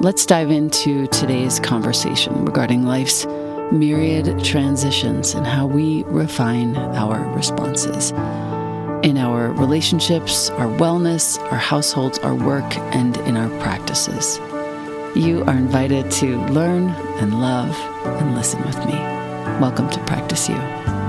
Let's dive into today's conversation regarding life's myriad transitions and how we refine our responses in our relationships, our wellness, our households, our work, and in our practices. You are invited to learn and love and listen with me. Welcome to Practice You.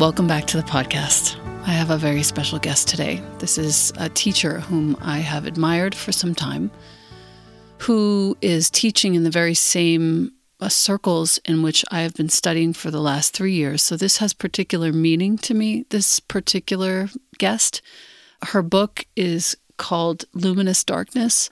Welcome back to the podcast. I have a very special guest today. This is a teacher whom I have admired for some time, who is teaching in the very same uh, circles in which I have been studying for the last three years. So this has particular meaning to me, this particular guest. Her book is called Luminous Darkness.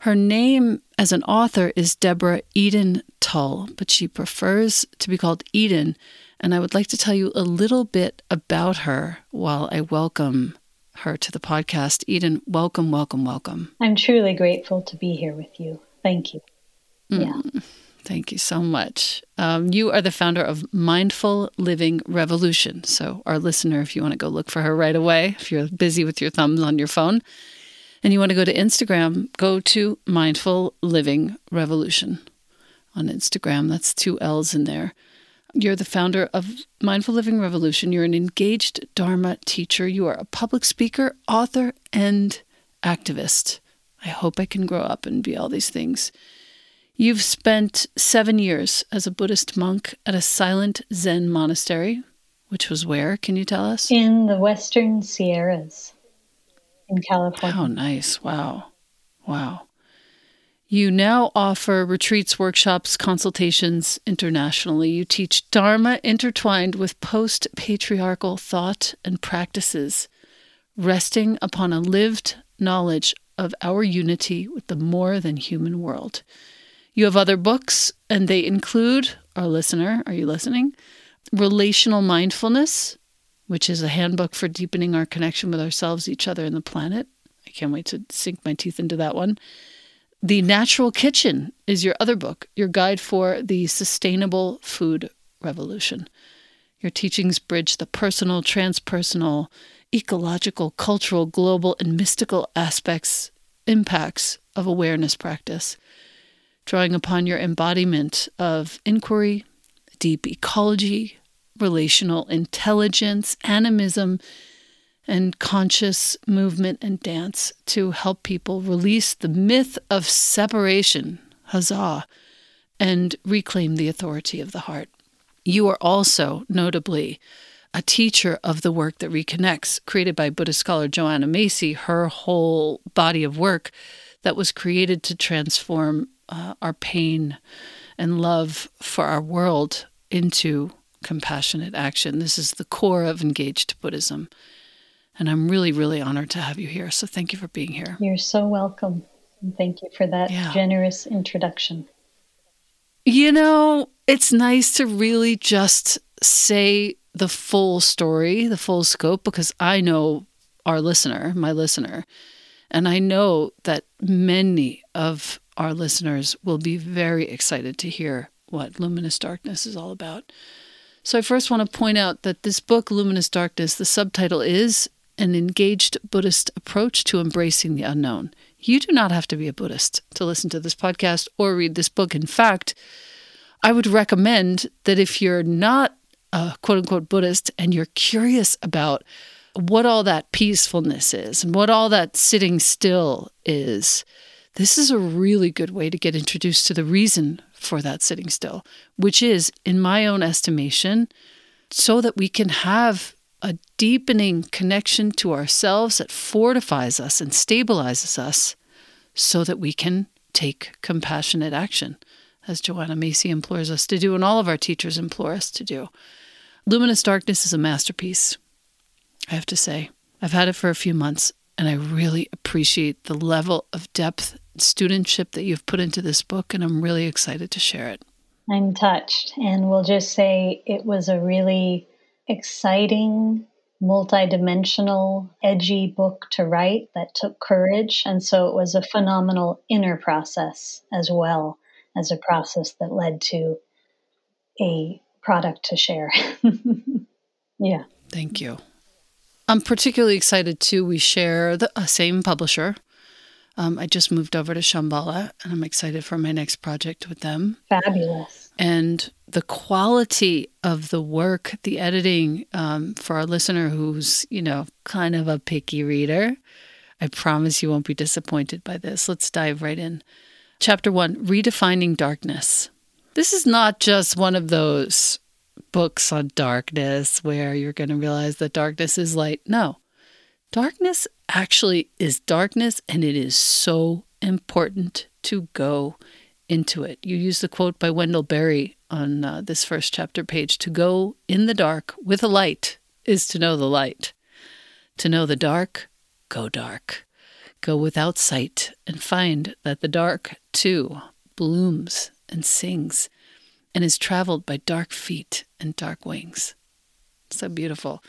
Her name as an author is Deborah Eden Tull, but she prefers to be called Eden. And I would like to tell you a little bit about her while I welcome her to the podcast. Eden, welcome, welcome, welcome. I'm truly grateful to be here with you. Thank you. Yeah. Mm, thank you so much. Um, you are the founder of Mindful Living Revolution. So, our listener, if you want to go look for her right away, if you're busy with your thumbs on your phone and you want to go to Instagram, go to Mindful Living Revolution on Instagram. That's two L's in there. You're the founder of Mindful Living Revolution. You're an engaged Dharma teacher. You are a public speaker, author, and activist. I hope I can grow up and be all these things. You've spent seven years as a Buddhist monk at a silent Zen monastery, which was where? Can you tell us? In the Western Sierras in California. Oh, nice. Wow. Wow. You now offer retreats, workshops, consultations internationally. You teach Dharma intertwined with post patriarchal thought and practices, resting upon a lived knowledge of our unity with the more than human world. You have other books, and they include our listener, are you listening? Relational Mindfulness, which is a handbook for deepening our connection with ourselves, each other, and the planet. I can't wait to sink my teeth into that one. The Natural Kitchen is your other book, your guide for the sustainable food revolution. Your teachings bridge the personal, transpersonal, ecological, cultural, global, and mystical aspects, impacts of awareness practice, drawing upon your embodiment of inquiry, deep ecology, relational intelligence, animism, and conscious movement and dance to help people release the myth of separation, huzzah, and reclaim the authority of the heart. You are also, notably, a teacher of the work that reconnects, created by Buddhist scholar Joanna Macy, her whole body of work that was created to transform uh, our pain and love for our world into compassionate action. This is the core of engaged Buddhism. And I'm really, really honored to have you here. So thank you for being here. You're so welcome. And thank you for that yeah. generous introduction. You know, it's nice to really just say the full story, the full scope, because I know our listener, my listener, and I know that many of our listeners will be very excited to hear what Luminous Darkness is all about. So I first want to point out that this book, Luminous Darkness, the subtitle is an engaged Buddhist approach to embracing the unknown. You do not have to be a Buddhist to listen to this podcast or read this book. In fact, I would recommend that if you're not a quote unquote Buddhist and you're curious about what all that peacefulness is and what all that sitting still is, this is a really good way to get introduced to the reason for that sitting still, which is, in my own estimation, so that we can have a deepening connection to ourselves that fortifies us and stabilizes us so that we can take compassionate action, as Joanna Macy implores us to do, and all of our teachers implore us to do. Luminous Darkness is a masterpiece, I have to say. I've had it for a few months, and I really appreciate the level of depth and studentship that you've put into this book, and I'm really excited to share it. I'm touched, and we'll just say it was a really exciting, multidimensional, edgy book to write that took courage. And so it was a phenomenal inner process as well as a process that led to a product to share. yeah. Thank you. I'm particularly excited too. We share the uh, same publisher. Um, I just moved over to Shambhala and I'm excited for my next project with them. Fabulous. And the quality of the work, the editing um, for our listener who's, you know, kind of a picky reader, I promise you won't be disappointed by this. Let's dive right in. Chapter one Redefining Darkness. This is not just one of those books on darkness where you're going to realize that darkness is light. No, darkness actually is darkness, and it is so important to go into it. You use the quote by Wendell Berry on uh, this first chapter page to go in the dark with a light is to know the light. To know the dark, go dark. Go without sight and find that the dark, too, blooms and sings and is traveled by dark feet and dark wings. So beautiful.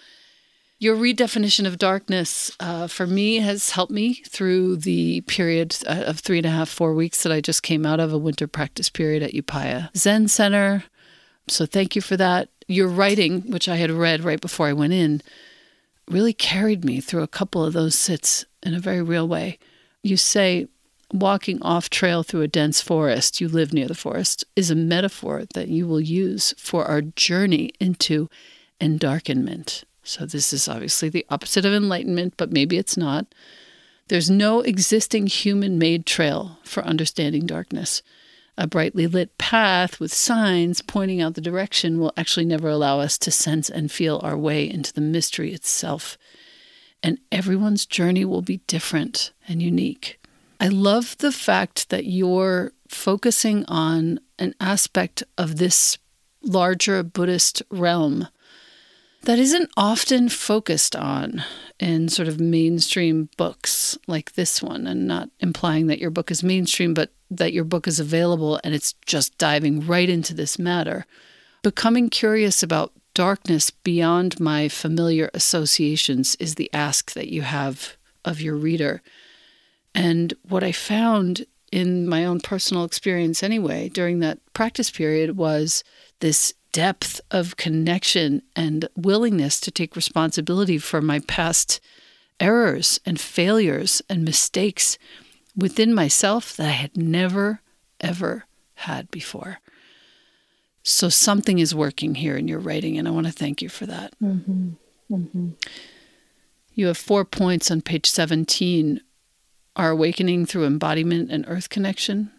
Your redefinition of darkness uh, for me has helped me through the period uh, of three and a half, four weeks that I just came out of a winter practice period at Upaya Zen Center. So thank you for that. Your writing, which I had read right before I went in, really carried me through a couple of those sits in a very real way. You say, walking off trail through a dense forest, you live near the forest, is a metaphor that you will use for our journey into endarkenment. So, this is obviously the opposite of enlightenment, but maybe it's not. There's no existing human made trail for understanding darkness. A brightly lit path with signs pointing out the direction will actually never allow us to sense and feel our way into the mystery itself. And everyone's journey will be different and unique. I love the fact that you're focusing on an aspect of this larger Buddhist realm that isn't often focused on in sort of mainstream books like this one, and not implying that your book is mainstream, but that your book is available and it's just diving right into this matter. Becoming curious about darkness beyond my familiar associations is the ask that you have of your reader. And what I found in my own personal experience, anyway, during that practice period was this depth of connection and willingness to take responsibility for my past errors and failures and mistakes within myself that I had never, ever had before. So something is working here in your writing, and I want to thank you for that. Mm-hmm. Mm-hmm. You have four points on page 17 our awakening through embodiment and earth connection,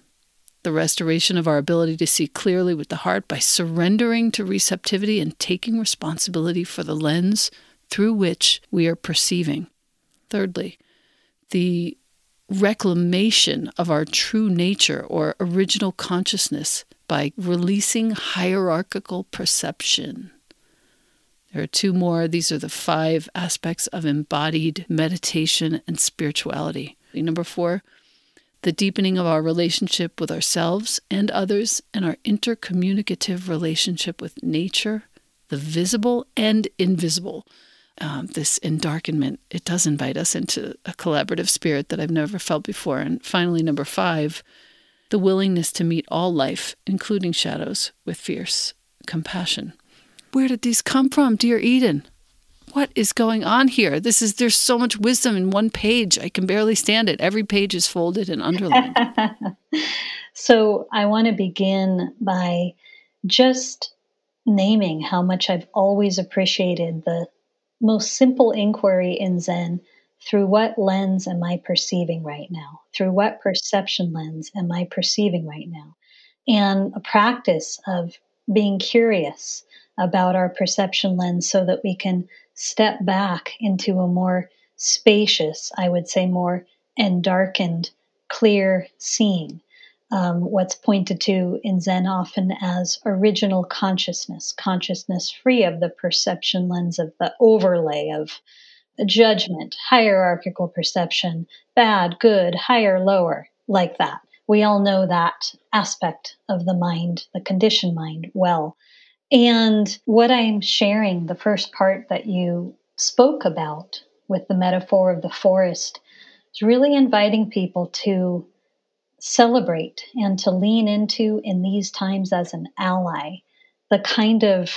the restoration of our ability to see clearly with the heart by surrendering to receptivity and taking responsibility for the lens through which we are perceiving. Thirdly, the reclamation of our true nature or original consciousness by releasing hierarchical perception. There are two more. These are the five aspects of embodied meditation and spirituality. Number four, the deepening of our relationship with ourselves and others, and our intercommunicative relationship with nature, the visible and invisible. Um, this endarkenment, it does invite us into a collaborative spirit that I've never felt before. And finally, number five, the willingness to meet all life, including shadows, with fierce compassion. Where did these come from, dear Eden? What is going on here? This is there's so much wisdom in one page. I can barely stand it. Every page is folded and underlined. so I want to begin by just naming how much I've always appreciated the most simple inquiry in Zen through what lens am I perceiving right now? Through what perception lens am I perceiving right now? And a practice of being curious about our perception lens so that we can step back into a more spacious, I would say more endarkened, clear seeing. Um, what's pointed to in Zen often as original consciousness, consciousness free of the perception lens of the overlay of judgment, hierarchical perception, bad, good, higher, lower, like that. We all know that aspect of the mind, the conditioned mind, well. And what I'm sharing, the first part that you spoke about with the metaphor of the forest, is really inviting people to celebrate and to lean into in these times as an ally the kind of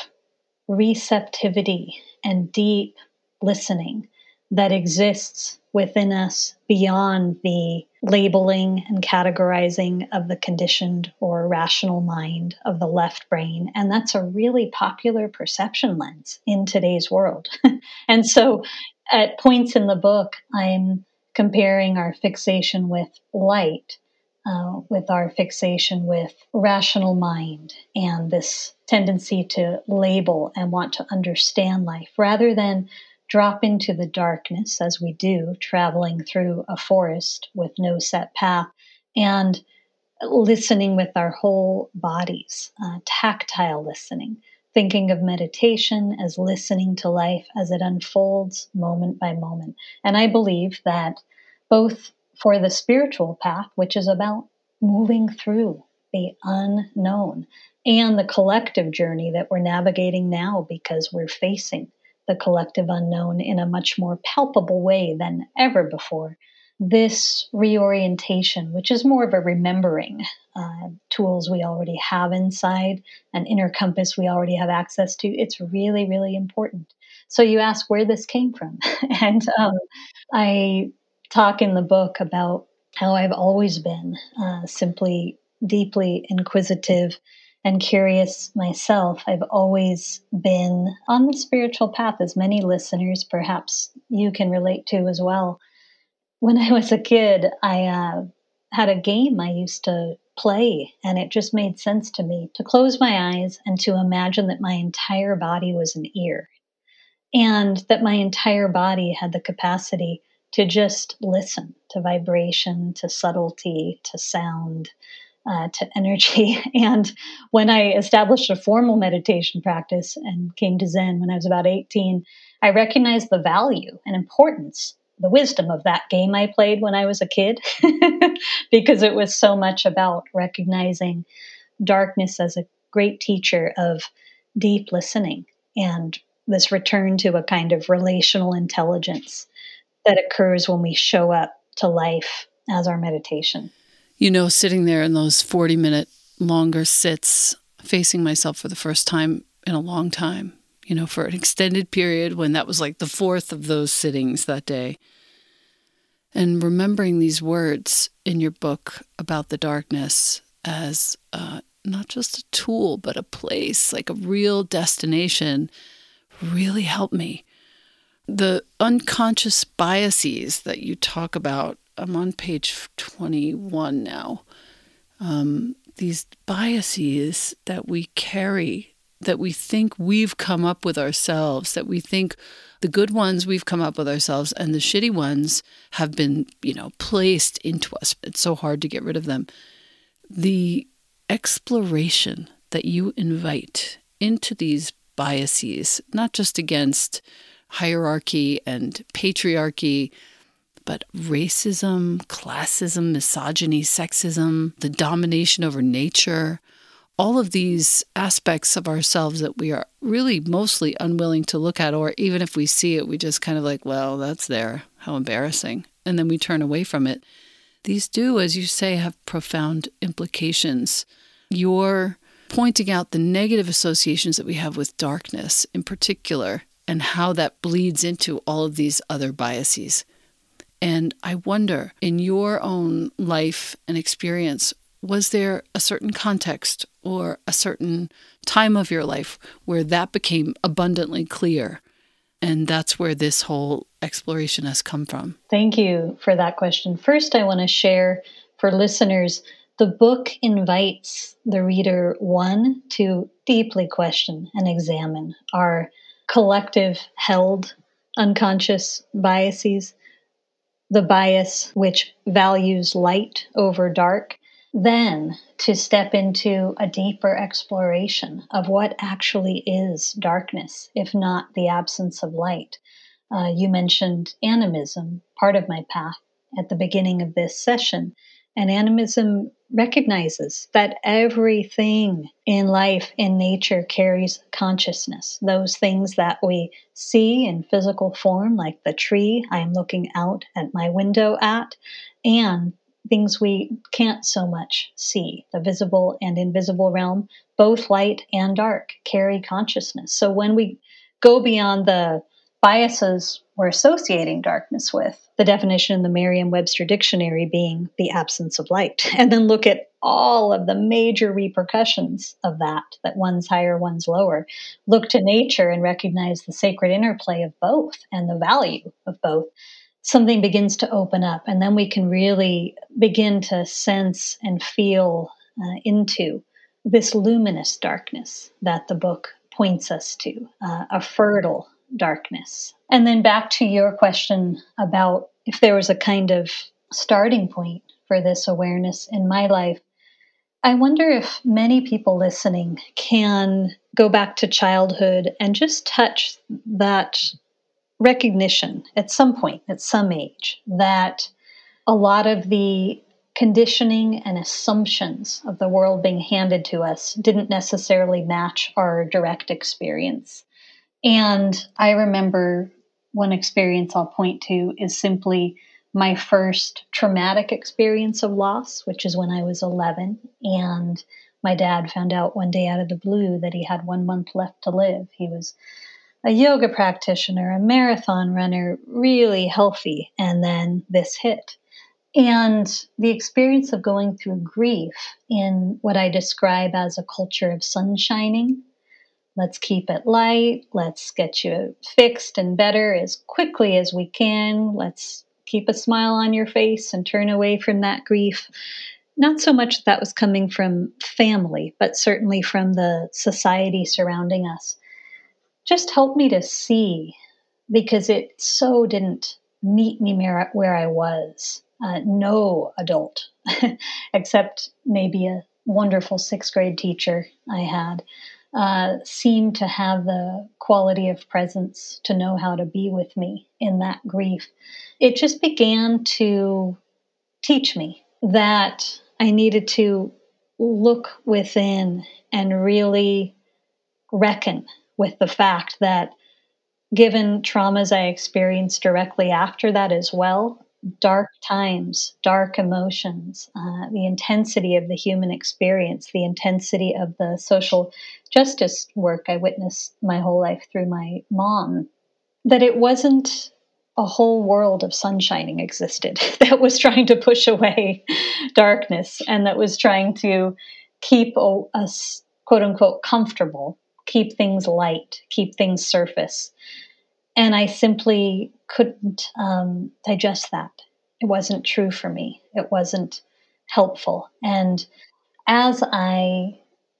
receptivity and deep listening that exists within us beyond the labeling and categorizing of the conditioned or rational mind of the left brain. And that's a really popular perception lens in today's world. and so at points in the book, I'm comparing our fixation with light. Uh, with our fixation with rational mind and this tendency to label and want to understand life rather than drop into the darkness as we do, traveling through a forest with no set path, and listening with our whole bodies, uh, tactile listening, thinking of meditation as listening to life as it unfolds moment by moment. And I believe that both for the spiritual path, which is about moving through the unknown, and the collective journey that we're navigating now because we're facing the collective unknown in a much more palpable way than ever before this reorientation, which is more of a remembering uh, tools we already have inside, an inner compass we already have access to, it's really, really important. So you ask where this came from. and um, I talk in the book about how I've always been uh, simply deeply inquisitive and curious myself. I've always been on the spiritual path, as many listeners perhaps you can relate to as well when I was a kid, I uh, had a game I used to play, and it just made sense to me to close my eyes and to imagine that my entire body was an ear, and that my entire body had the capacity to just listen to vibration, to subtlety, to sound. Uh, to energy. And when I established a formal meditation practice and came to Zen when I was about 18, I recognized the value and importance the wisdom of that game I played when I was a kid because it was so much about recognizing darkness as a great teacher of deep listening and this return to a kind of relational intelligence that occurs when we show up to life as our meditation. You know, sitting there in those 40 minute longer sits, facing myself for the first time in a long time, you know, for an extended period when that was like the fourth of those sittings that day. And remembering these words in your book about the darkness as uh, not just a tool, but a place, like a real destination, really helped me. The unconscious biases that you talk about, I'm on page 21 now. Um, these biases that we carry that we think we've come up with ourselves, that we think the good ones we've come up with ourselves and the shitty ones have been, you know, placed into us. It's so hard to get rid of them. The exploration that you invite into these biases, not just against hierarchy and patriarchy, but racism, classism, misogyny, sexism, the domination over nature, all of these aspects of ourselves that we are really mostly unwilling to look at, or even if we see it, we just kind of like, well, that's there. How embarrassing. And then we turn away from it. These do, as you say, have profound implications. You're pointing out the negative associations that we have with darkness in particular and how that bleeds into all of these other biases. And I wonder, in your own life and experience, was there a certain context or a certain time of your life where that became abundantly clear? And that's where this whole exploration has come from. Thank you for that question. First, I want to share for listeners the book invites the reader, one, to deeply question and examine our collective held unconscious biases, the bias which values light over dark, then to step into a deeper exploration of what actually is darkness, if not the absence of light. Uh, you mentioned animism, part of my path, at the beginning of this session. And animism recognizes that everything in life, in nature, carries consciousness. Those things that we see in physical form, like the tree I am looking out at my window at, and things we can't so much see. The visible and invisible realm, both light and dark, carry consciousness. So when we go beyond the biases we're associating darkness with, the definition in the Merriam Webster dictionary being the absence of light, and then look at all of the major repercussions of that, that one's higher, one's lower. Look to nature and recognize the sacred interplay of both and the value of both something begins to open up, and then we can really begin to sense and feel uh, into this luminous darkness that the book points us to, uh, a fertile darkness. And then back to your question about if there was a kind of starting point for this awareness in my life. I wonder if many people listening can go back to childhood and just touch that recognition at some point, at some age, that a lot of the conditioning and assumptions of the world being handed to us didn't necessarily match our direct experience. And I remember one experience I'll point to is simply my first traumatic experience of loss, which is when I was 11. And my dad found out one day out of the blue that he had one month left to live. He was a yoga practitioner, a marathon runner, really healthy. And then this hit. And the experience of going through grief in what I describe as a culture of sunshining. Let's keep it light. Let's get you fixed and better as quickly as we can. Let's keep a smile on your face and turn away from that grief. Not so much that was coming from family, but certainly from the society surrounding us. Just helped me to see because it so didn't meet me where I was. Uh, no adult, except maybe a wonderful sixth grade teacher I had, uh, seemed to have the quality of presence to know how to be with me in that grief. It just began to teach me that I needed to look within and really reckon with the fact that given traumas I experienced directly after that as well, dark times, dark emotions, uh, the intensity of the human experience, the intensity of the social justice work I witnessed my whole life through my mom, that it wasn't a whole world of sunshining existed that was trying to push away darkness and that was trying to keep us quote unquote comfortable, keep things light, keep things surface. And I simply couldn't um, digest that. It wasn't true for me. It wasn't helpful. And as I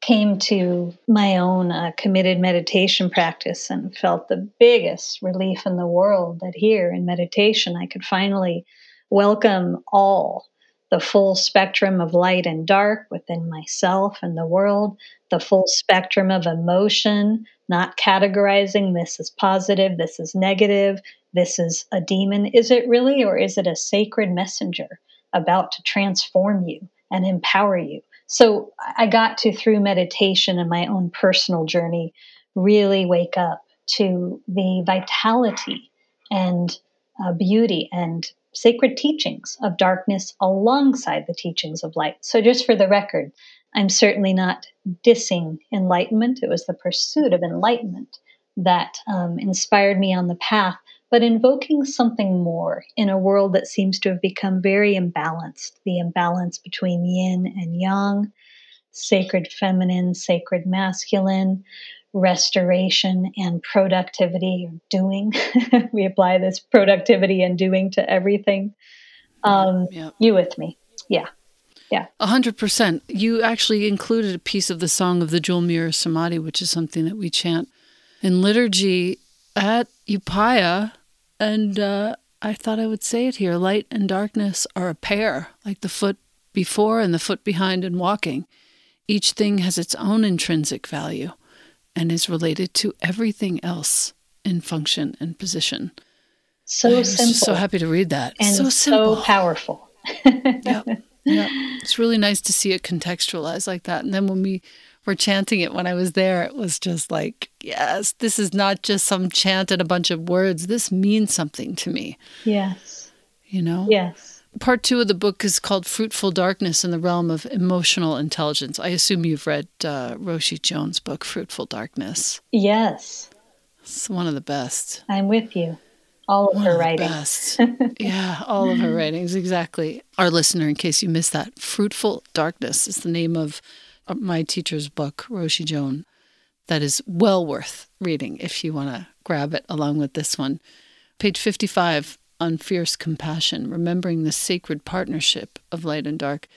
came to my own uh, committed meditation practice and felt the biggest relief in the world that here in meditation I could finally welcome all the full spectrum of light and dark within myself and the world, the full spectrum of emotion, not categorizing this as positive, this is negative, this is a demon. Is it really, or is it a sacred messenger about to transform you and empower you? So I got to, through meditation and my own personal journey, really wake up to the vitality and uh, beauty and sacred teachings of darkness alongside the teachings of light. So, just for the record, I'm certainly not dissing enlightenment. It was the pursuit of enlightenment that um, inspired me on the path, but invoking something more in a world that seems to have become very imbalanced the imbalance between yin and yang, sacred feminine, sacred masculine, restoration and productivity or doing. we apply this productivity and doing to everything. Um, yep. You with me? Yeah. Yeah. A hundred percent. You actually included a piece of the song of the Jewel Mirror Samadhi, which is something that we chant in liturgy at Upaya. And uh, I thought I would say it here light and darkness are a pair, like the foot before and the foot behind in walking. Each thing has its own intrinsic value and is related to everything else in function and position. So I'm simple. so happy to read that. And so simple. So powerful. yep. Yep. It's really nice to see it contextualized like that. And then when we were chanting it when I was there, it was just like, yes, this is not just some chant and a bunch of words. This means something to me. Yes. You know? Yes. Part two of the book is called Fruitful Darkness in the Realm of Emotional Intelligence. I assume you've read uh, Roshi Joan's book, Fruitful Darkness. Yes. It's one of the best. I'm with you. All of one her of writings. Best. yeah, all of her writings, exactly. Our listener, in case you missed that, Fruitful Darkness is the name of Uh, my teacher's book, Roshi Joan. That is well worth reading if you want to grab it along with this one. Page 55 on fierce compassion, remembering the sacred partnership of light and dark.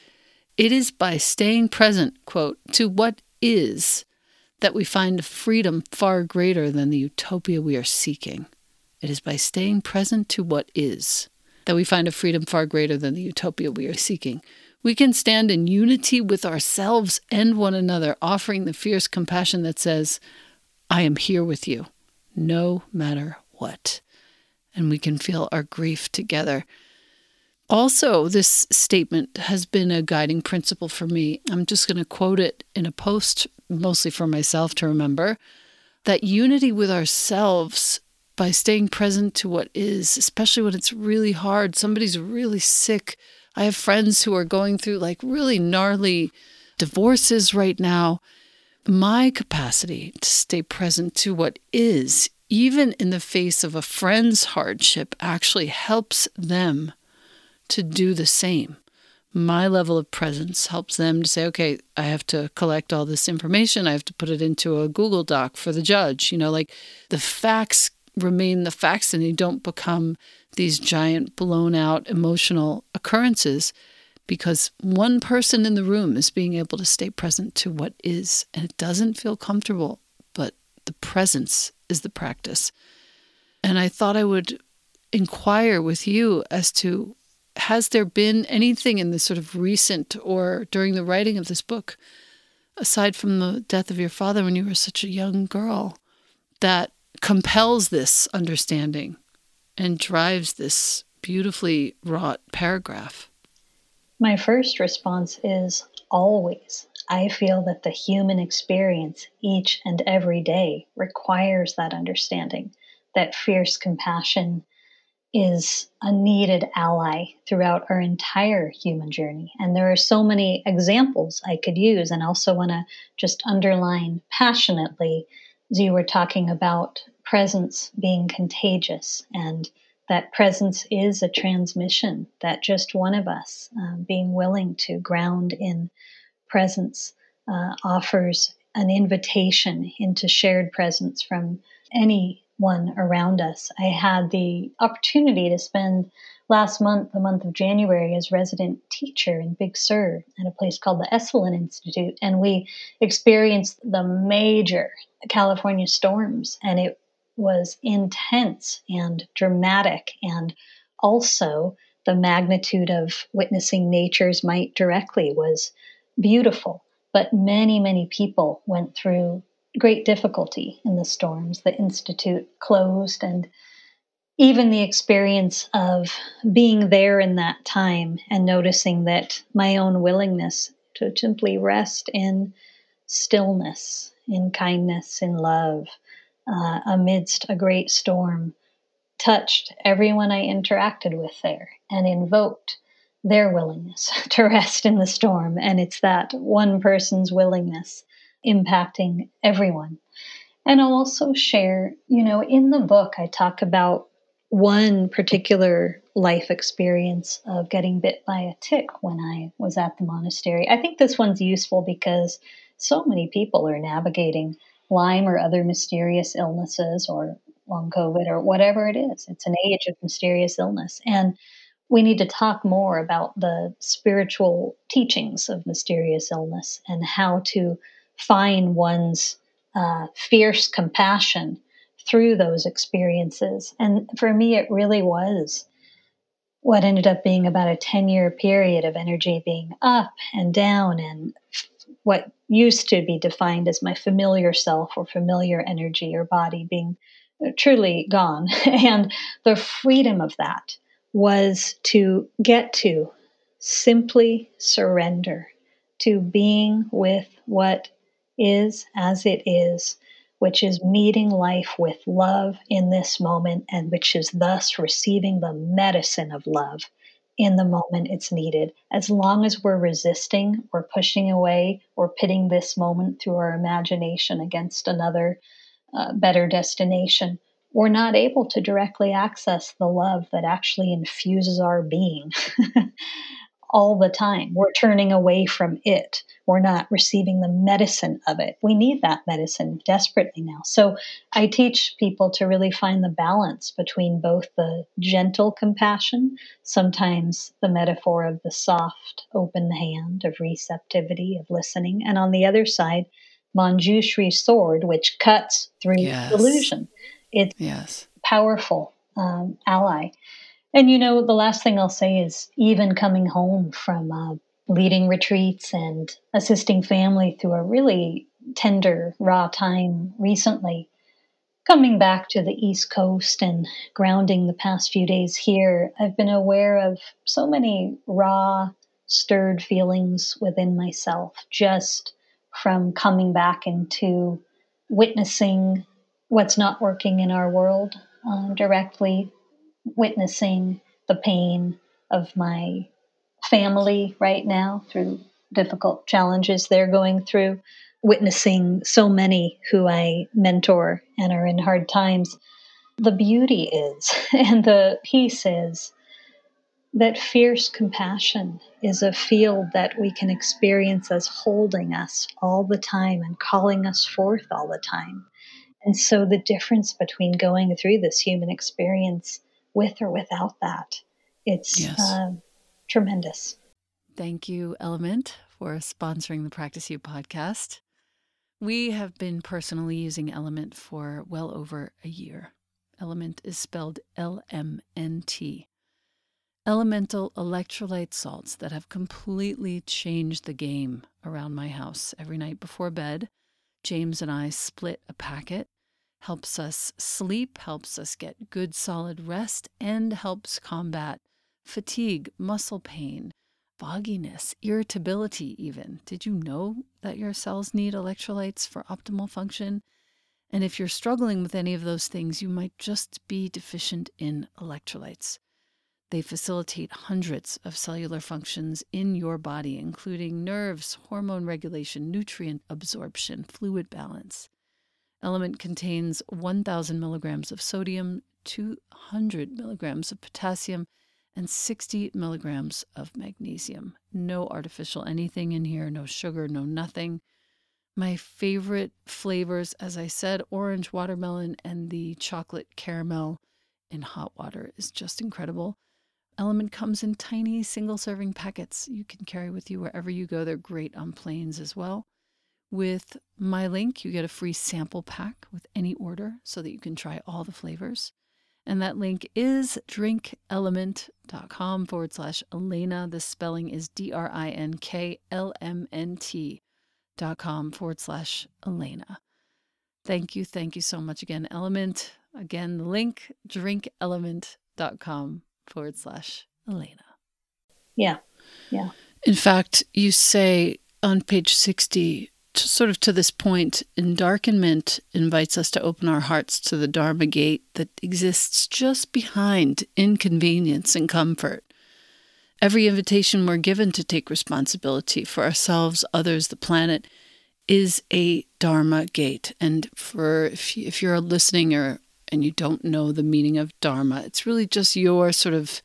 It is by staying present, quote, to what is that we find a freedom far greater than the utopia we are seeking. It is by staying present to what is that we find a freedom far greater than the utopia we are seeking. We can stand in unity with ourselves and one another, offering the fierce compassion that says, I am here with you, no matter what. And we can feel our grief together. Also, this statement has been a guiding principle for me. I'm just going to quote it in a post, mostly for myself to remember that unity with ourselves by staying present to what is, especially when it's really hard. Somebody's really sick. I have friends who are going through like really gnarly divorces right now. My capacity to stay present to what is, even in the face of a friend's hardship, actually helps them to do the same. My level of presence helps them to say, okay, I have to collect all this information. I have to put it into a Google Doc for the judge. You know, like the facts remain the facts and they don't become these giant, blown out emotional occurrences because one person in the room is being able to stay present to what is. And it doesn't feel comfortable, but the presence is the practice. And I thought I would inquire with you as to has there been anything in the sort of recent or during the writing of this book, aside from the death of your father when you were such a young girl, that compels this understanding and drives this beautifully wrought paragraph? My first response is always. I feel that the human experience each and every day requires that understanding, that fierce compassion, is a needed ally throughout our entire human journey. And there are so many examples I could use, and also want to just underline passionately as you were talking about presence being contagious and that presence is a transmission, that just one of us uh, being willing to ground in presence uh, offers an invitation into shared presence from anyone around us. I had the opportunity to spend last month, the month of January, as resident teacher in Big Sur at a place called the Esalen Institute. And we experienced the major California storms, and it was intense and dramatic, and also the magnitude of witnessing nature's might directly was beautiful. But many, many people went through great difficulty in the storms. The Institute closed, and even the experience of being there in that time and noticing that my own willingness to simply rest in stillness, in kindness, in love, uh, amidst a great storm, touched everyone I interacted with there and invoked their willingness to rest in the storm. And it's that one person's willingness impacting everyone. And I'll also share, you know, in the book, I talk about one particular life experience of getting bit by a tick when I was at the monastery. I think this one's useful because so many people are navigating Lyme or other mysterious illnesses or long COVID or whatever it is. It's an age of mysterious illness. And we need to talk more about the spiritual teachings of mysterious illness and how to find one's uh, fierce compassion through those experiences. And for me, it really was what ended up being about a 10 year period of energy being up and down and what used to be defined as my familiar self or familiar energy or body being uh, truly gone. and the freedom of that was to get to simply surrender to being with what is as it is, which is meeting life with love in this moment, and which is thus receiving the medicine of love in the moment it's needed. As long as we're resisting, we're pushing away, we're pitting this moment through our imagination against another uh, better destination, we're not able to directly access the love that actually infuses our being. all the time. We're turning away from it. We're not receiving the medicine of it. We need that medicine desperately now. So I teach people to really find the balance between both the gentle compassion, sometimes the metaphor of the soft, open hand of receptivity, of listening, and on the other side, Manjushri's sword, which cuts through yes. illusion. It's yes. powerful um, ally. And you know, the last thing I'll say is even coming home from a leading retreats and assisting family through a really tender, raw time recently. Coming back to the East Coast and grounding the past few days here, I've been aware of so many raw, stirred feelings within myself just from coming back into witnessing what's not working in our world uh, directly, witnessing the pain of my family right now through difficult challenges they're going through, witnessing so many who I mentor and are in hard times. The beauty is, and the peace is, that fierce compassion is a field that we can experience as holding us all the time and calling us forth all the time. And so the difference between going through this human experience with or without that, it's yes. uh, tremendous. Thank you, Element, for sponsoring the Practice You podcast. We have been personally using Element for well over a year. Element is spelled L M N T. Elemental electrolyte salts that have completely changed the game around my house. Every night before bed, James and I split a packet. Helps us sleep, helps us get good solid rest, and helps combat fatigue, muscle pain, fogginess, irritability, even. Did you know that your cells need electrolytes for optimal function? And if you're struggling with any of those things, you might just be deficient in electrolytes. They facilitate hundreds of cellular functions in your body, including nerves, hormone regulation, nutrient absorption, fluid balance. Element contains 1,000 milligrams of sodium, 200 milligrams of potassium, and 60 milligrams of magnesium. No artificial anything in here, no sugar, no nothing. My favorite flavors, as I said, orange watermelon and the chocolate caramel in hot water is just incredible. Element comes in tiny single serving packets you can carry with you wherever you go. They're great on planes as well. With my link, you get a free sample pack with any order so that you can try all the flavors. And that link is drinkelement.com forward slash Elena. The spelling is D R I N K L M N T dot com forward slash Elena. Thank you. Thank you so much again, Element. Again, the link drinkelement.com forward slash Elena. Yeah. Yeah. In fact, you say on page 60, sort of to this point, Endarkenment invites us to open our hearts to the Dharma gate that exists just behind inconvenience and comfort. Every invitation we're given to take responsibility for ourselves, others, the planet, is a Dharma gate. And for if, you, if you're listening or and you don't know the meaning of Dharma, it's really just your sort of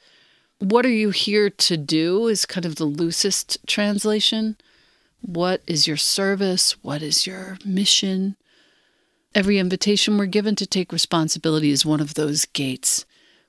what are you here to do is kind of the loosest translation. What is your service? What is your mission? Every invitation we're given to take responsibility is one of those gates.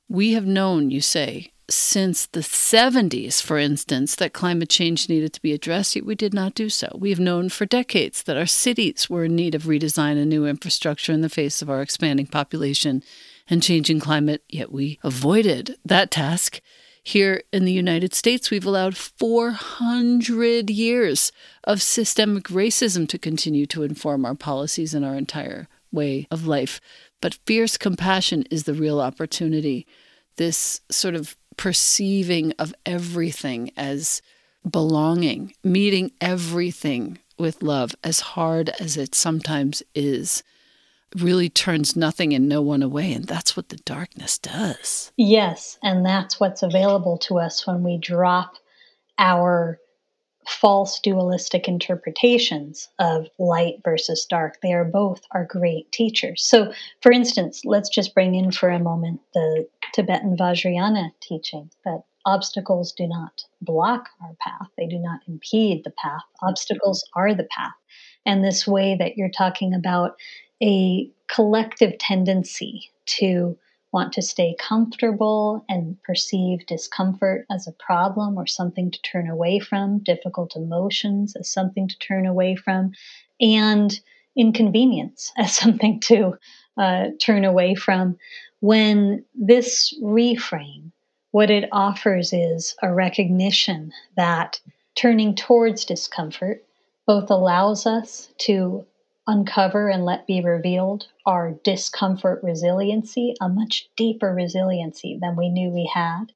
We have known, you say, since the 70s, for instance, that climate change needed to be addressed, yet we did not do so. We have known for decades that our cities were in need of redesign and new infrastructure in the face of our expanding population and changing climate, yet we avoided that task. Here in the United States, we've allowed 400 years of systemic racism to continue to inform our policies and our entire way of life. But fierce compassion is the real opportunity. This sort of perceiving of everything as belonging, meeting everything with love, as hard as it sometimes is really turns nothing and no one away. And that's what the darkness does. Yes. And that's what's available to us when we drop our false dualistic interpretations of light versus dark. They are both are great teachers. So, for instance, let's just bring in for a moment the Tibetan Vajrayana teaching that obstacles do not block our path, they do not impede the path. Obstacles are the path. And this way that you're talking about a collective tendency to want to stay comfortable and perceive discomfort as a problem or something to turn away from, difficult emotions as something to turn away from, and inconvenience as something to uh, turn away from. When this reframe, what it offers is a recognition that turning towards discomfort both allows us to uncover and let be revealed our discomfort resiliency, a much deeper resiliency than we knew we had,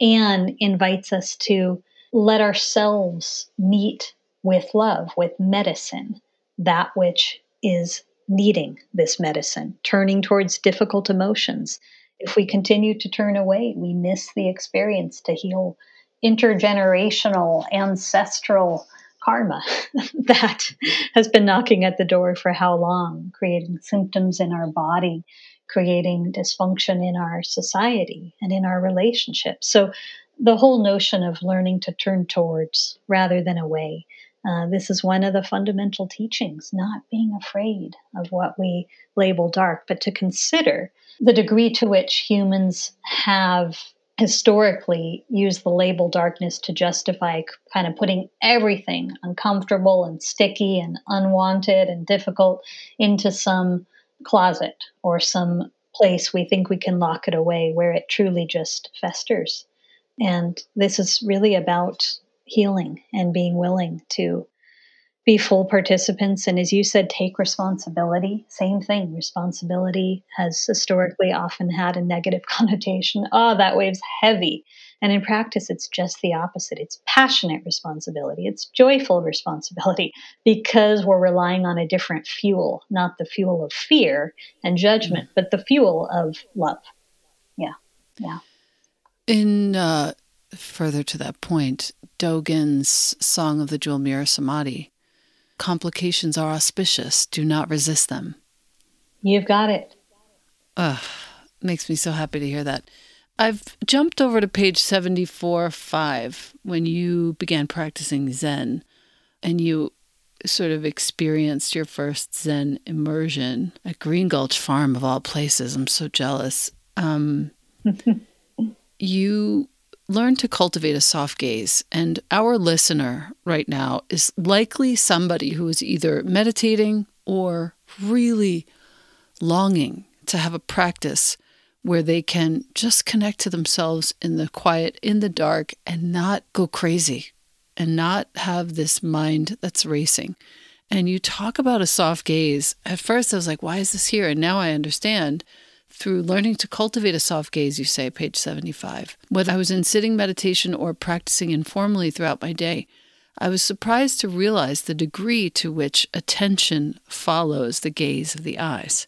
and invites us to let ourselves meet with love, with medicine, that which is needing this medicine, turning towards difficult emotions. If we continue to turn away, we miss the experience to heal intergenerational, ancestral karma that has been knocking at the door for how long, creating symptoms in our body, creating dysfunction in our society and in our relationships. So, the whole notion of learning to turn towards rather than away. Uh, this is one of the fundamental teachings, not being afraid of what we label dark, but to consider the degree to which humans have historically used the label darkness to justify kind of putting everything uncomfortable and sticky and unwanted and difficult into some closet or some place we think we can lock it away where it truly just festers. And this is really about healing and being willing to be full participants. And as you said take responsibility. Same thing responsibility has historically often had a negative connotation. Oh that wave's heavy. And in practice it's just the opposite. It's passionate responsibility. It's joyful responsibility because we're relying on a different fuel not the fuel of fear and judgment but the fuel of love. Yeah. Yeah. In uh, further to that point dogen's song of the jewel mirror samadhi complications are auspicious. Do not resist them. You've got it. Ugh, makes me so happy to hear that. I've jumped over to page 74 5 when you began practicing Zen and you sort of experienced your first Zen immersion at Green Gulch Farm, of all places. I'm so jealous. Um, you learn to cultivate a soft gaze. And our listener right now is likely somebody who is either meditating or really longing to have a practice where they can just connect to themselves in the quiet, in the dark, and not go crazy and not have this mind that's racing. And you talk about a soft gaze. At first, I was like, why is this here? And now I understand through learning to cultivate a soft gaze, you say, page 75. Whether I was in sitting meditation or practicing informally throughout my day, I was surprised to realize the degree to which attention follows the gaze of the eyes.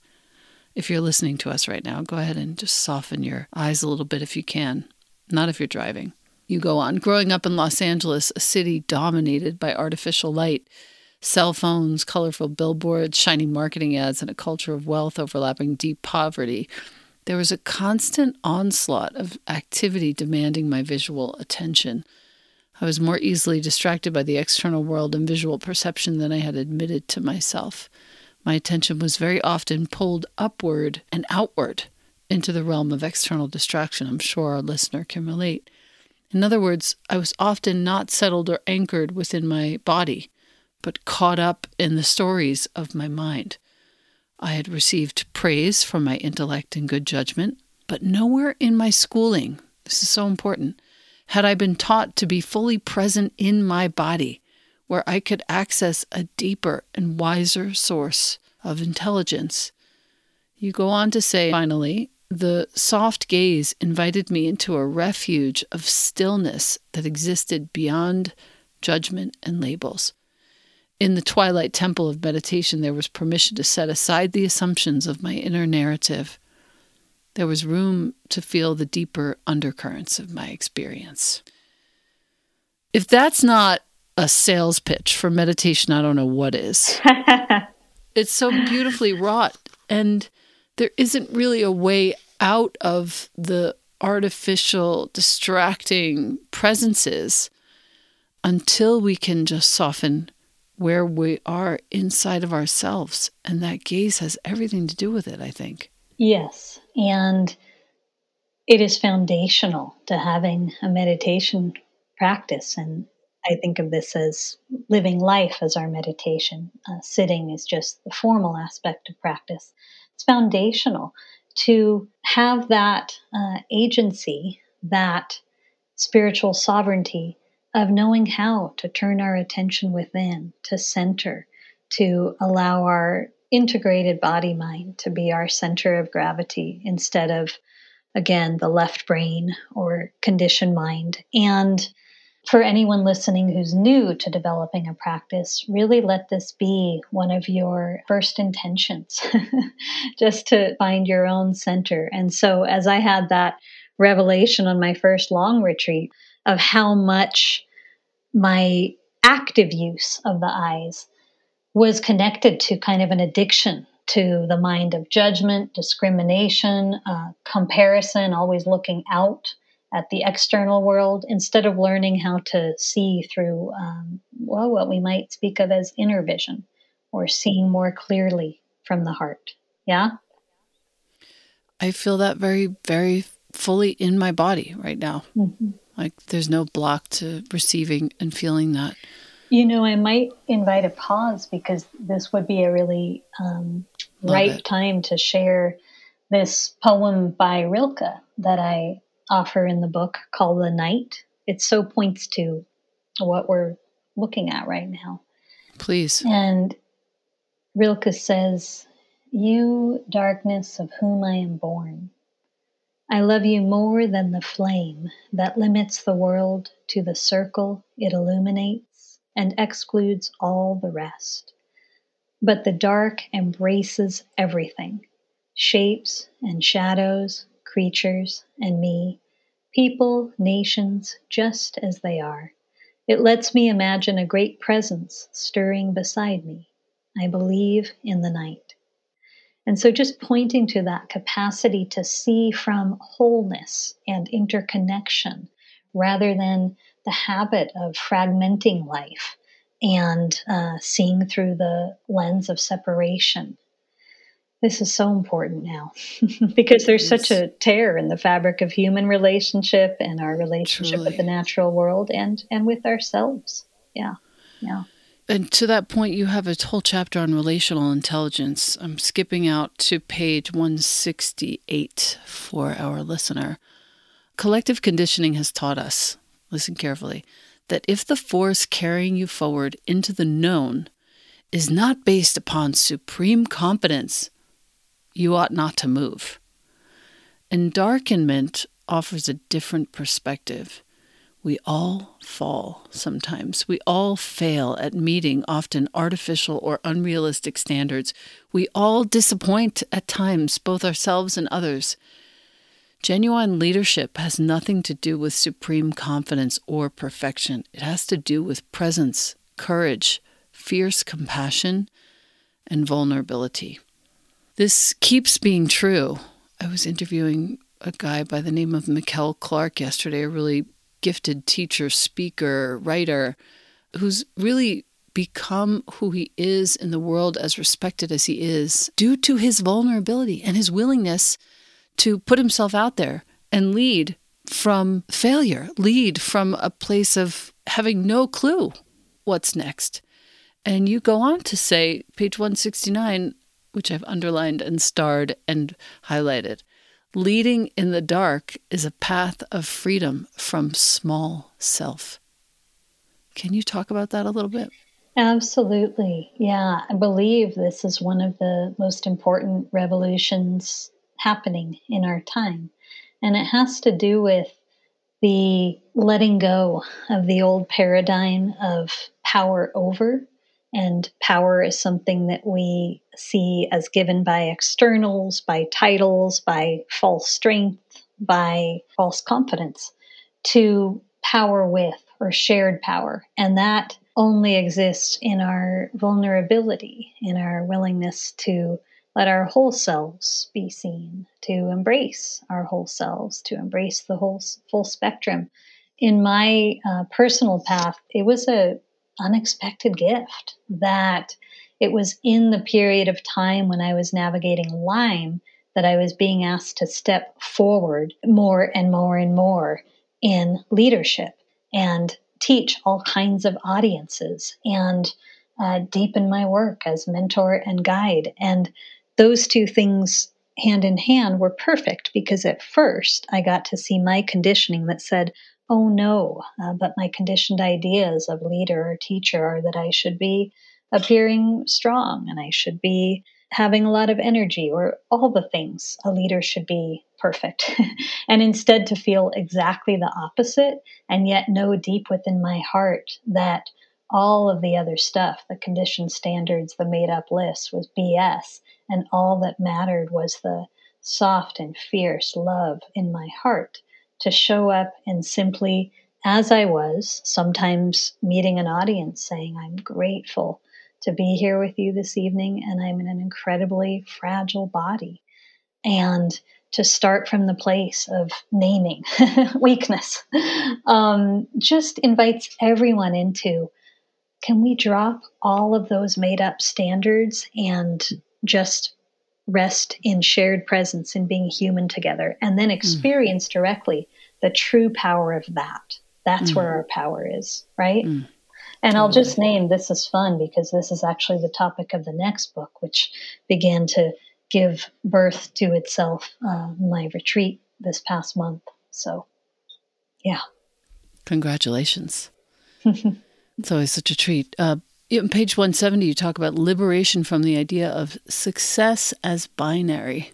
If you're listening to us right now, go ahead and just soften your eyes a little bit if you can, not if you're driving. You go on. Growing up in Los Angeles, a city dominated by artificial light, cell phones, colorful billboards, shiny marketing ads, and a culture of wealth overlapping deep poverty, there was a constant onslaught of activity demanding my visual attention. I was more easily distracted by the external world and visual perception than I had admitted to myself. My attention was very often pulled upward and outward into the realm of external distraction. I'm sure our listener can relate. In other words, I was often not settled or anchored within my body but caught up in the stories of my mind. I had received praise for my intellect and good judgment, but nowhere in my schooling, this is so important, had I been taught to be fully present in my body, where I could access a deeper and wiser source of intelligence. You go on to say, finally, the soft gaze invited me into a refuge of stillness that existed beyond judgment and labels. In the twilight temple of meditation, there was permission to set aside the assumptions of my inner narrative. There was room to feel the deeper undercurrents of my experience. If that's not a sales pitch for meditation, I don't know what is. it's so beautifully wrought, and there isn't really a way out of the artificial, distracting presences until we can just soften where we are inside of ourselves. And that gaze has everything to do with it, I think. Yes. And it is foundational to having a meditation practice. And I think of this as living life as our meditation. Uh, sitting is just the formal aspect of practice. It's foundational to have that uh, agency, that spiritual sovereignty of knowing how to turn our attention within, to center, to allow our integrated body mind to be our center of gravity instead of, again, the left brain or conditioned mind. And for anyone listening who's new to developing a practice, really let this be one of your first intentions, just to find your own center. And so, as I had that revelation on my first long retreat of how much my active use of the eyes was connected to kind of an addiction to the mind of judgment, discrimination, uh, comparison, always looking out at the external world instead of learning how to see through, um, well, what we might speak of as inner vision or seeing more clearly from the heart. Yeah? I feel that very, very fully in my body right now. Mm-hmm. Like there's no block to receiving and feeling that. You know, I might invite a pause because this would be a really um, right it. time to share this poem by Rilke that I offer in the book called The Night. It so points to what we're looking at right now. Please. And Rilke says, You, darkness of whom I am born, I love you more than the flame that limits the world to the circle it illuminates and excludes all the rest. But the dark embraces everything shapes and shadows, creatures and me, people, nations, just as they are. It lets me imagine a great presence stirring beside me. I believe in the night. And so, just pointing to that capacity to see from wholeness and interconnection rather than the habit of fragmenting life and uh, seeing through the lens of separation. This is so important now because there's such a tear in the fabric of human relationship and our relationship Truly. with the natural world and and with ourselves. Yeah. Yeah and to that point, you have a whole chapter on relational intelligence. I'm skipping out to page 168 for our listener. Collective conditioning has taught us, listen carefully, that if the force carrying you forward into the known is not based upon supreme confidence, you ought not to move. Endarkenment offers a different perspective. We all fall sometimes. We all fail at meeting often artificial or unrealistic standards. We all disappoint at times, both ourselves and others. Genuine leadership has nothing to do with supreme confidence or perfection. It has to do with presence, courage, fierce compassion, and vulnerability. This keeps being true. I was interviewing a guy by the name of Mikkel Clark yesterday, a really gifted teacher, speaker, writer, who's really become who he is in the world as respected as he is due to his vulnerability and his willingness to put himself out there and lead from failure, lead from a place of having no clue what's next. And you go on to say, page 169, which I've underlined and starred and highlighted Leading in the dark is a path of freedom from small self. Can you talk about that a little bit? Absolutely. Yeah, I believe this is one of the most important revolutions happening in our time. And it has to do with the letting go of the old paradigm of power over and power is something that we see as given by externals, by titles, by false strength, by false confidence, to power with or shared power. And that only exists in our vulnerability, in our willingness to let our whole selves be seen, to embrace our whole selves, to embrace the whole full spectrum. In my uh, personal path, it was a unexpected gift that it was in the period of time when I was navigating Lyme that I was being asked to step forward more and more and more in leadership and teach all kinds of audiences and uh, deepen my work as mentor and guide. And those two things hand in hand were perfect because at first I got to see my conditioning that said, oh no, uh, but my conditioned ideas of leader or teacher are that I should be appearing strong and I should be having a lot of energy or all the things a leader should be perfect. and instead to feel exactly the opposite and yet know deep within my heart that all of the other stuff, the conditioned standards, the made up list was BS. And all that mattered was the soft and fierce love in my heart to show up and simply, as I was, sometimes meeting an audience saying, I'm grateful to be here with you this evening, and I'm in an incredibly fragile body. And to start from the place of naming weakness um, just invites everyone into can we drop all of those made up standards and just rest in shared presence in being human together and then hmm. experience mm. directly the true power of that that's mm. where our power is right mm. and i'll just name this is fun because this is actually the topic of the next book which began to give birth to itself uh, my retreat this past month so yeah congratulations it's always such a treat uh, on page 170, you talk about liberation from the idea of success as binary.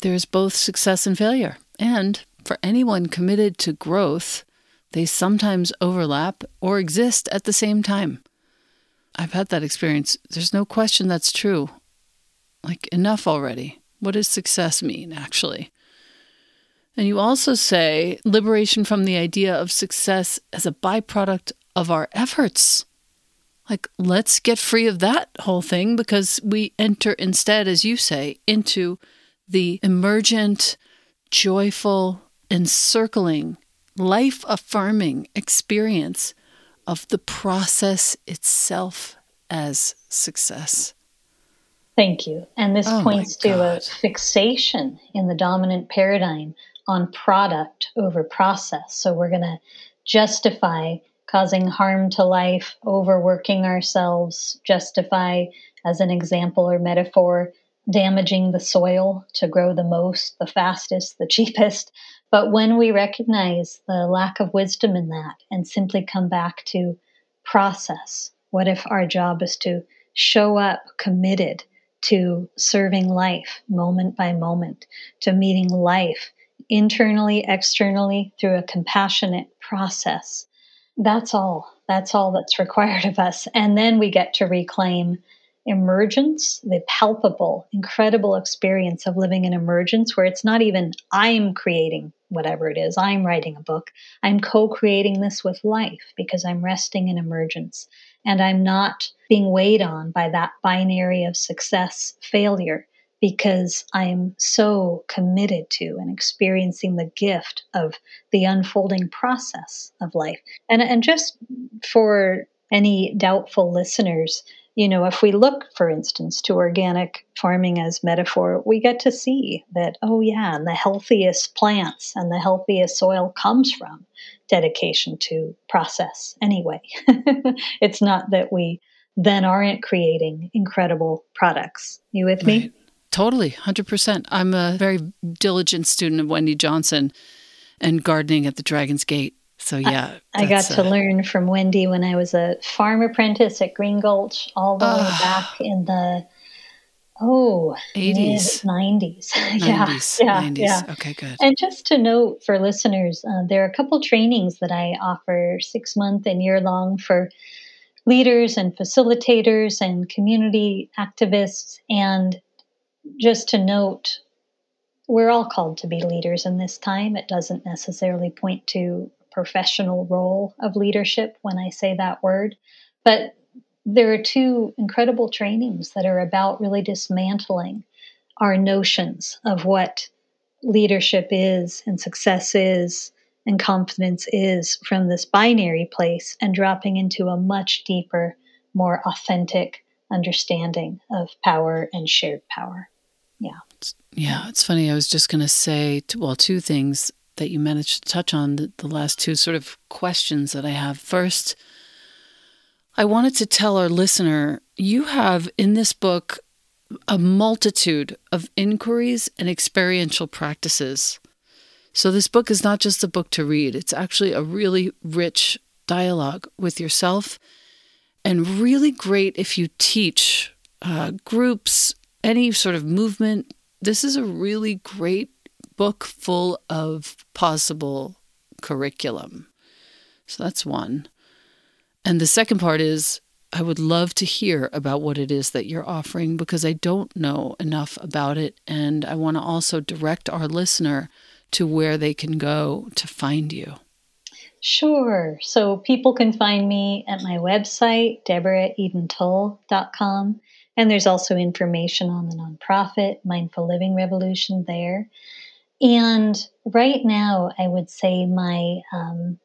There's both success and failure. And for anyone committed to growth, they sometimes overlap or exist at the same time. I've had that experience. There's no question that's true. Like, enough already. What does success mean, actually? And you also say liberation from the idea of success as a byproduct of our efforts. Like, let's get free of that whole thing because we enter instead, as you say, into the emergent, joyful, encircling, life affirming experience of the process itself as success. Thank you. And this oh points to a fixation in the dominant paradigm on product over process. So we're going to justify causing harm to life, overworking ourselves, justify, as an example or metaphor, damaging the soil to grow the most, the fastest, the cheapest. But when we recognize the lack of wisdom in that and simply come back to process, what if our job is to show up committed to serving life moment by moment, to meeting life internally, externally through a compassionate process that's all. That's all that's required of us. And then we get to reclaim emergence, the palpable, incredible experience of living in emergence, where it's not even I'm creating whatever it is, I'm writing a book. I'm co creating this with life because I'm resting in emergence. And I'm not being weighed on by that binary of success, failure because I am so committed to and experiencing the gift of the unfolding process of life. And, and just for any doubtful listeners, you know, if we look, for instance, to organic farming as metaphor, we get to see that, oh, yeah, and the healthiest plants and the healthiest soil comes from dedication to process anyway. it's not that we then aren't creating incredible products. You with me? Right. Totally, 100%. I'm a very diligent student of Wendy Johnson and gardening at the Dragon's Gate. So, yeah. I, I got to uh, learn from Wendy when I was a farm apprentice at Green Gulch all the uh, way back in the, oh, 80s, 90s. 90s, yeah, 90s. Yeah. Okay, good. And just to note for listeners, uh, there are a couple trainings that I offer six month and year long for leaders and facilitators and community activists. And just to note, we're all called to be leaders in this time. It doesn't necessarily point to professional role of leadership when I say that word, but there are two incredible trainings that are about really dismantling our notions of what leadership is and success is and confidence is from this binary place and dropping into a much deeper, more authentic understanding of power and shared power. Yeah. Yeah, it's funny. I was just going to say, well, two things that you managed to touch on, the, the last two sort of questions that I have. First, I wanted to tell our listener you have in this book a multitude of inquiries and experiential practices. So, this book is not just a book to read, it's actually a really rich dialogue with yourself and really great if you teach uh, groups, any sort of movement. This is a really great book full of possible curriculum. So, that's one. And the second part is I would love to hear about what it is that you're offering because I don't know enough about it. And I want to also direct our listener to where they can go to find you. Sure. So people can find me at my website, deborahedentull.com. And there's also information on the nonprofit Mindful Living Revolution there. And right now, I would say my um,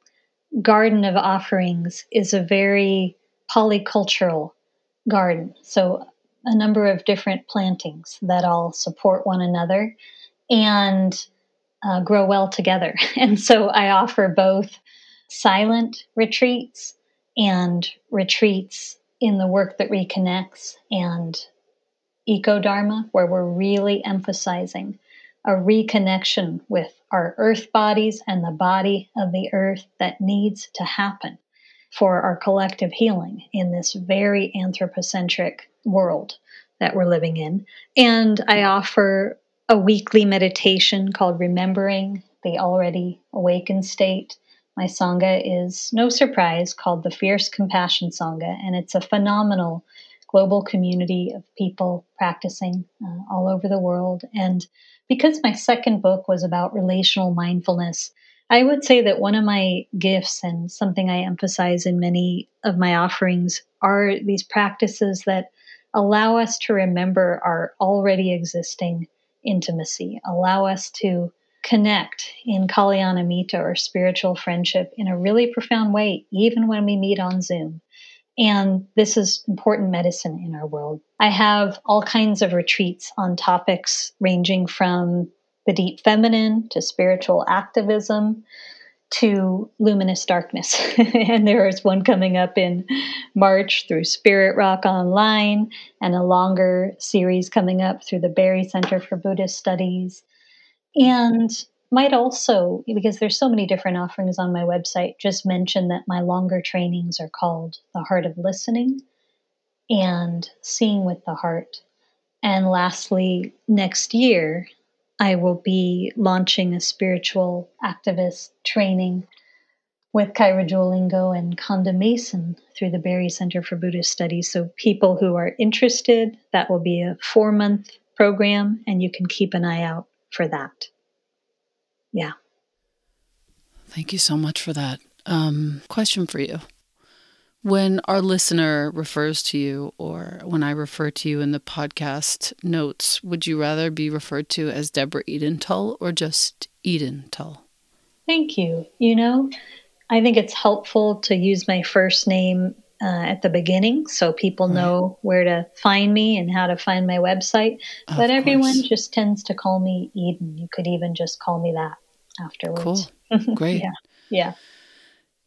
garden of offerings is a very polycultural garden. So, a number of different plantings that all support one another and uh, grow well together. And so, I offer both silent retreats and retreats in the work that reconnects and eco dharma, where we're really emphasizing a reconnection with our earth bodies and the body of the earth that needs to happen for our collective healing in this very anthropocentric world that we're living in. And I offer a weekly meditation called Remembering the Already Awakened State. My Sangha is no surprise called the Fierce Compassion Sangha, and it's a phenomenal global community of people practicing uh, all over the world. And because my second book was about relational mindfulness, I would say that one of my gifts and something I emphasize in many of my offerings are these practices that allow us to remember our already existing intimacy, allow us to connect in Kalyanamitta or spiritual friendship in a really profound way, even when we meet on Zoom. And this is important medicine in our world. I have all kinds of retreats on topics ranging from the deep feminine to spiritual activism to luminous darkness. and there is one coming up in March through Spirit Rock Online, and a longer series coming up through the Barre Center for Buddhist Studies. And might also, because there's so many different offerings on my website, just mention that my longer trainings are called The Heart of Listening and Seeing with the Heart. And lastly, next year, I will be launching a spiritual activist training with Kaira Jewel Lingo and Konda Mason through the Barre Center for Buddhist Studies. So, people who are interested, that will be a four month program, and you can keep an eye out for that yeah. Thank you so much for that. Um, question for you. When our listener refers to you, or when I refer to you in the podcast notes, would you rather be referred to as Deborah Eden Tull or just Eden Tull? Thank you. You know, I think it's helpful to use my first name uh, at the beginning so people right. know where to find me and how to find my website. Of but everyone course. just tends to call me Eden. You could even just call me that afterwards. Cool. Great. yeah. Yeah.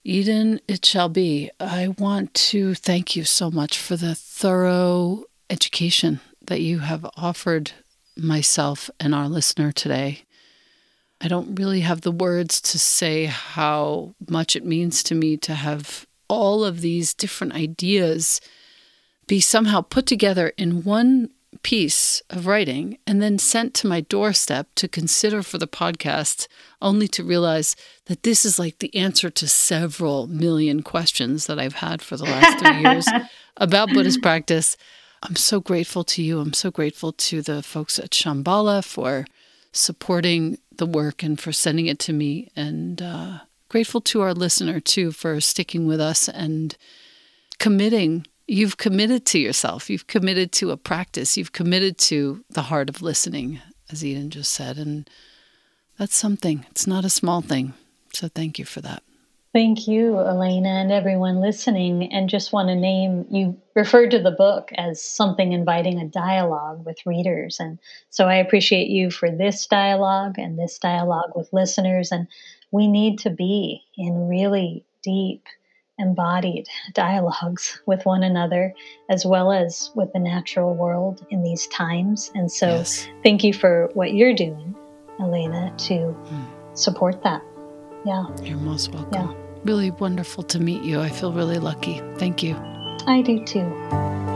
Eden, it shall be. I want to thank you so much for the thorough education that you have offered myself and our listener today. I don't really have the words to say how much it means to me to have all of these different ideas be somehow put together in one piece of writing and then sent to my doorstep to consider for the podcast, only to realize that this is like the answer to several million questions that I've had for the last three years about Buddhist practice. I'm so grateful to you. I'm so grateful to the folks at Shambhala for supporting the work and for sending it to me. And uh, grateful to our listener, too, for sticking with us and committing you've committed to yourself. You've committed to a practice. You've committed to the heart of listening, as Eden just said. And that's something. It's not a small thing. So thank you for that. Thank you, Elena, and everyone listening. And just want to name you referred to the book as something inviting a dialogue with readers. And so I appreciate you for this dialogue and this dialogue with listeners. And we need to be in really deep embodied dialogues with one another as well as with the natural world in these times. And so, yes. thank you for what you're doing, Elena, to mm. support that. Yeah. You're most welcome. Yeah. Really wonderful to meet you. I feel really lucky. Thank you. I do too.